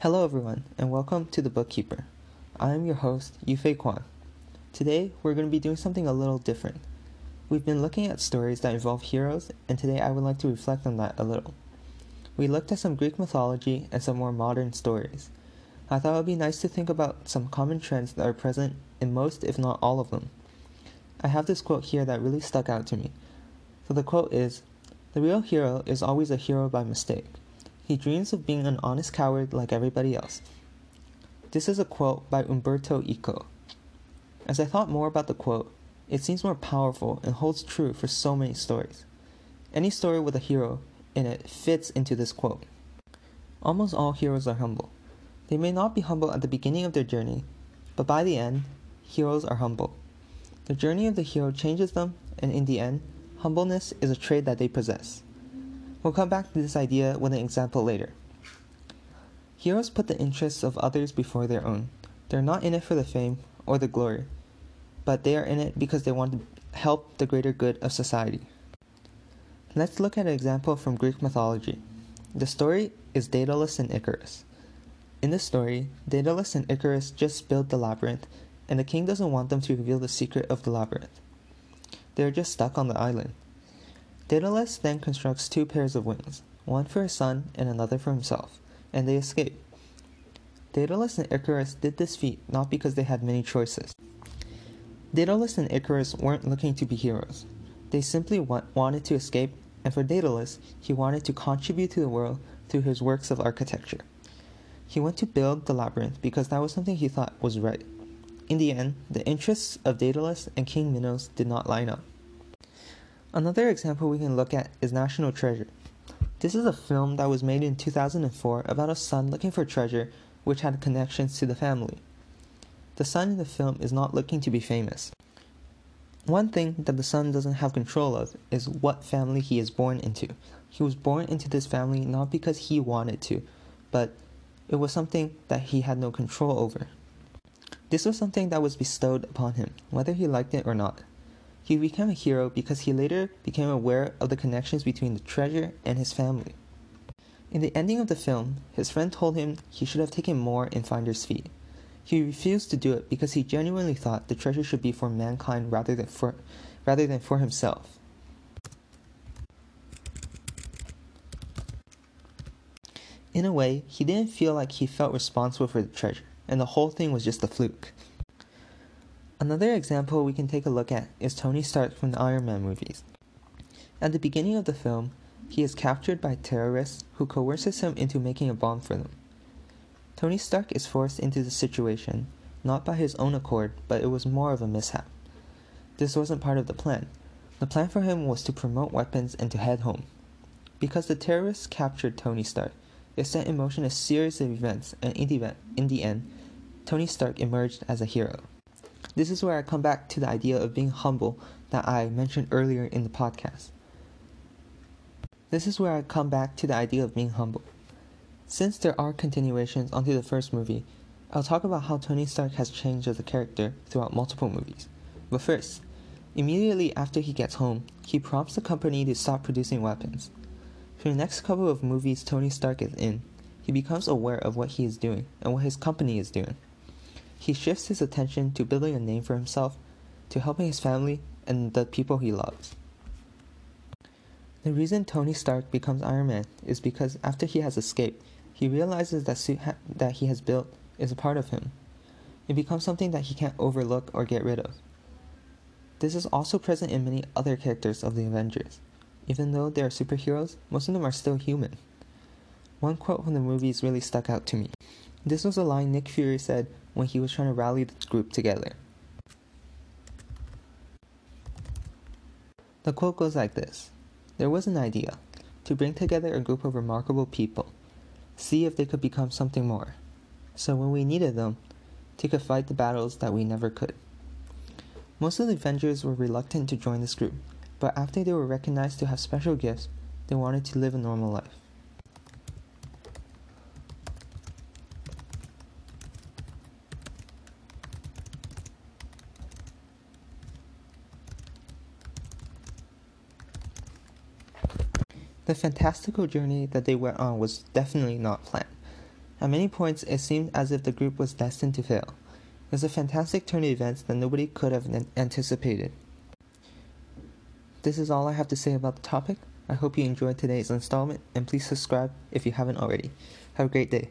Hello, everyone, and welcome to The Bookkeeper. I am your host, Yufei Kwan. Today, we're going to be doing something a little different. We've been looking at stories that involve heroes, and today I would like to reflect on that a little. We looked at some Greek mythology and some more modern stories. I thought it would be nice to think about some common trends that are present in most, if not all of them. I have this quote here that really stuck out to me. So the quote is The real hero is always a hero by mistake. He dreams of being an honest coward like everybody else. This is a quote by Umberto Eco. As I thought more about the quote, it seems more powerful and holds true for so many stories. Any story with a hero in it fits into this quote. Almost all heroes are humble. They may not be humble at the beginning of their journey, but by the end, heroes are humble. The journey of the hero changes them, and in the end, humbleness is a trait that they possess. We'll come back to this idea with an example later. Heroes put the interests of others before their own. They're not in it for the fame or the glory, but they are in it because they want to help the greater good of society. Let's look at an example from Greek mythology. The story is Daedalus and Icarus. In this story, Daedalus and Icarus just built the labyrinth, and the king doesn't want them to reveal the secret of the labyrinth. They are just stuck on the island. Daedalus then constructs two pairs of wings, one for his son and another for himself, and they escape. Daedalus and Icarus did this feat not because they had many choices. Daedalus and Icarus weren't looking to be heroes. They simply wanted to escape, and for Daedalus, he wanted to contribute to the world through his works of architecture. He went to build the labyrinth because that was something he thought was right. In the end, the interests of Daedalus and King Minos did not line up. Another example we can look at is National Treasure. This is a film that was made in 2004 about a son looking for treasure which had connections to the family. The son in the film is not looking to be famous. One thing that the son doesn't have control of is what family he is born into. He was born into this family not because he wanted to, but it was something that he had no control over. This was something that was bestowed upon him, whether he liked it or not. He became a hero because he later became aware of the connections between the treasure and his family. In the ending of the film, his friend told him he should have taken more in Finder's Fee. He refused to do it because he genuinely thought the treasure should be for mankind rather than for, rather than for himself. In a way, he didn't feel like he felt responsible for the treasure, and the whole thing was just a fluke. Another example we can take a look at is Tony Stark from the Iron Man movies. At the beginning of the film, he is captured by terrorists who coerces him into making a bomb for them. Tony Stark is forced into the situation, not by his own accord, but it was more of a mishap. This wasn't part of the plan. The plan for him was to promote weapons and to head home. Because the terrorists captured Tony Stark, it set in motion a series of events, and in the, in the end, Tony Stark emerged as a hero. This is where I come back to the idea of being humble that I mentioned earlier in the podcast. This is where I come back to the idea of being humble. Since there are continuations onto the first movie, I'll talk about how Tony Stark has changed as a character throughout multiple movies. But first, immediately after he gets home, he prompts the company to stop producing weapons. For the next couple of movies Tony Stark is in, he becomes aware of what he is doing and what his company is doing. He shifts his attention to building a name for himself, to helping his family and the people he loves. The reason Tony Stark becomes Iron Man is because after he has escaped, he realizes that suit ha- that he has built is a part of him. It becomes something that he can't overlook or get rid of. This is also present in many other characters of the Avengers. Even though they are superheroes, most of them are still human. One quote from the movies really stuck out to me. This was a line Nick Fury said when he was trying to rally the group together. The quote goes like this There was an idea to bring together a group of remarkable people, see if they could become something more. So when we needed them, they could fight the battles that we never could. Most of the Avengers were reluctant to join this group, but after they were recognized to have special gifts, they wanted to live a normal life. The fantastical journey that they went on was definitely not planned. At many points, it seemed as if the group was destined to fail. It was a fantastic turn of events that nobody could have anticipated. This is all I have to say about the topic. I hope you enjoyed today's installment, and please subscribe if you haven't already. Have a great day.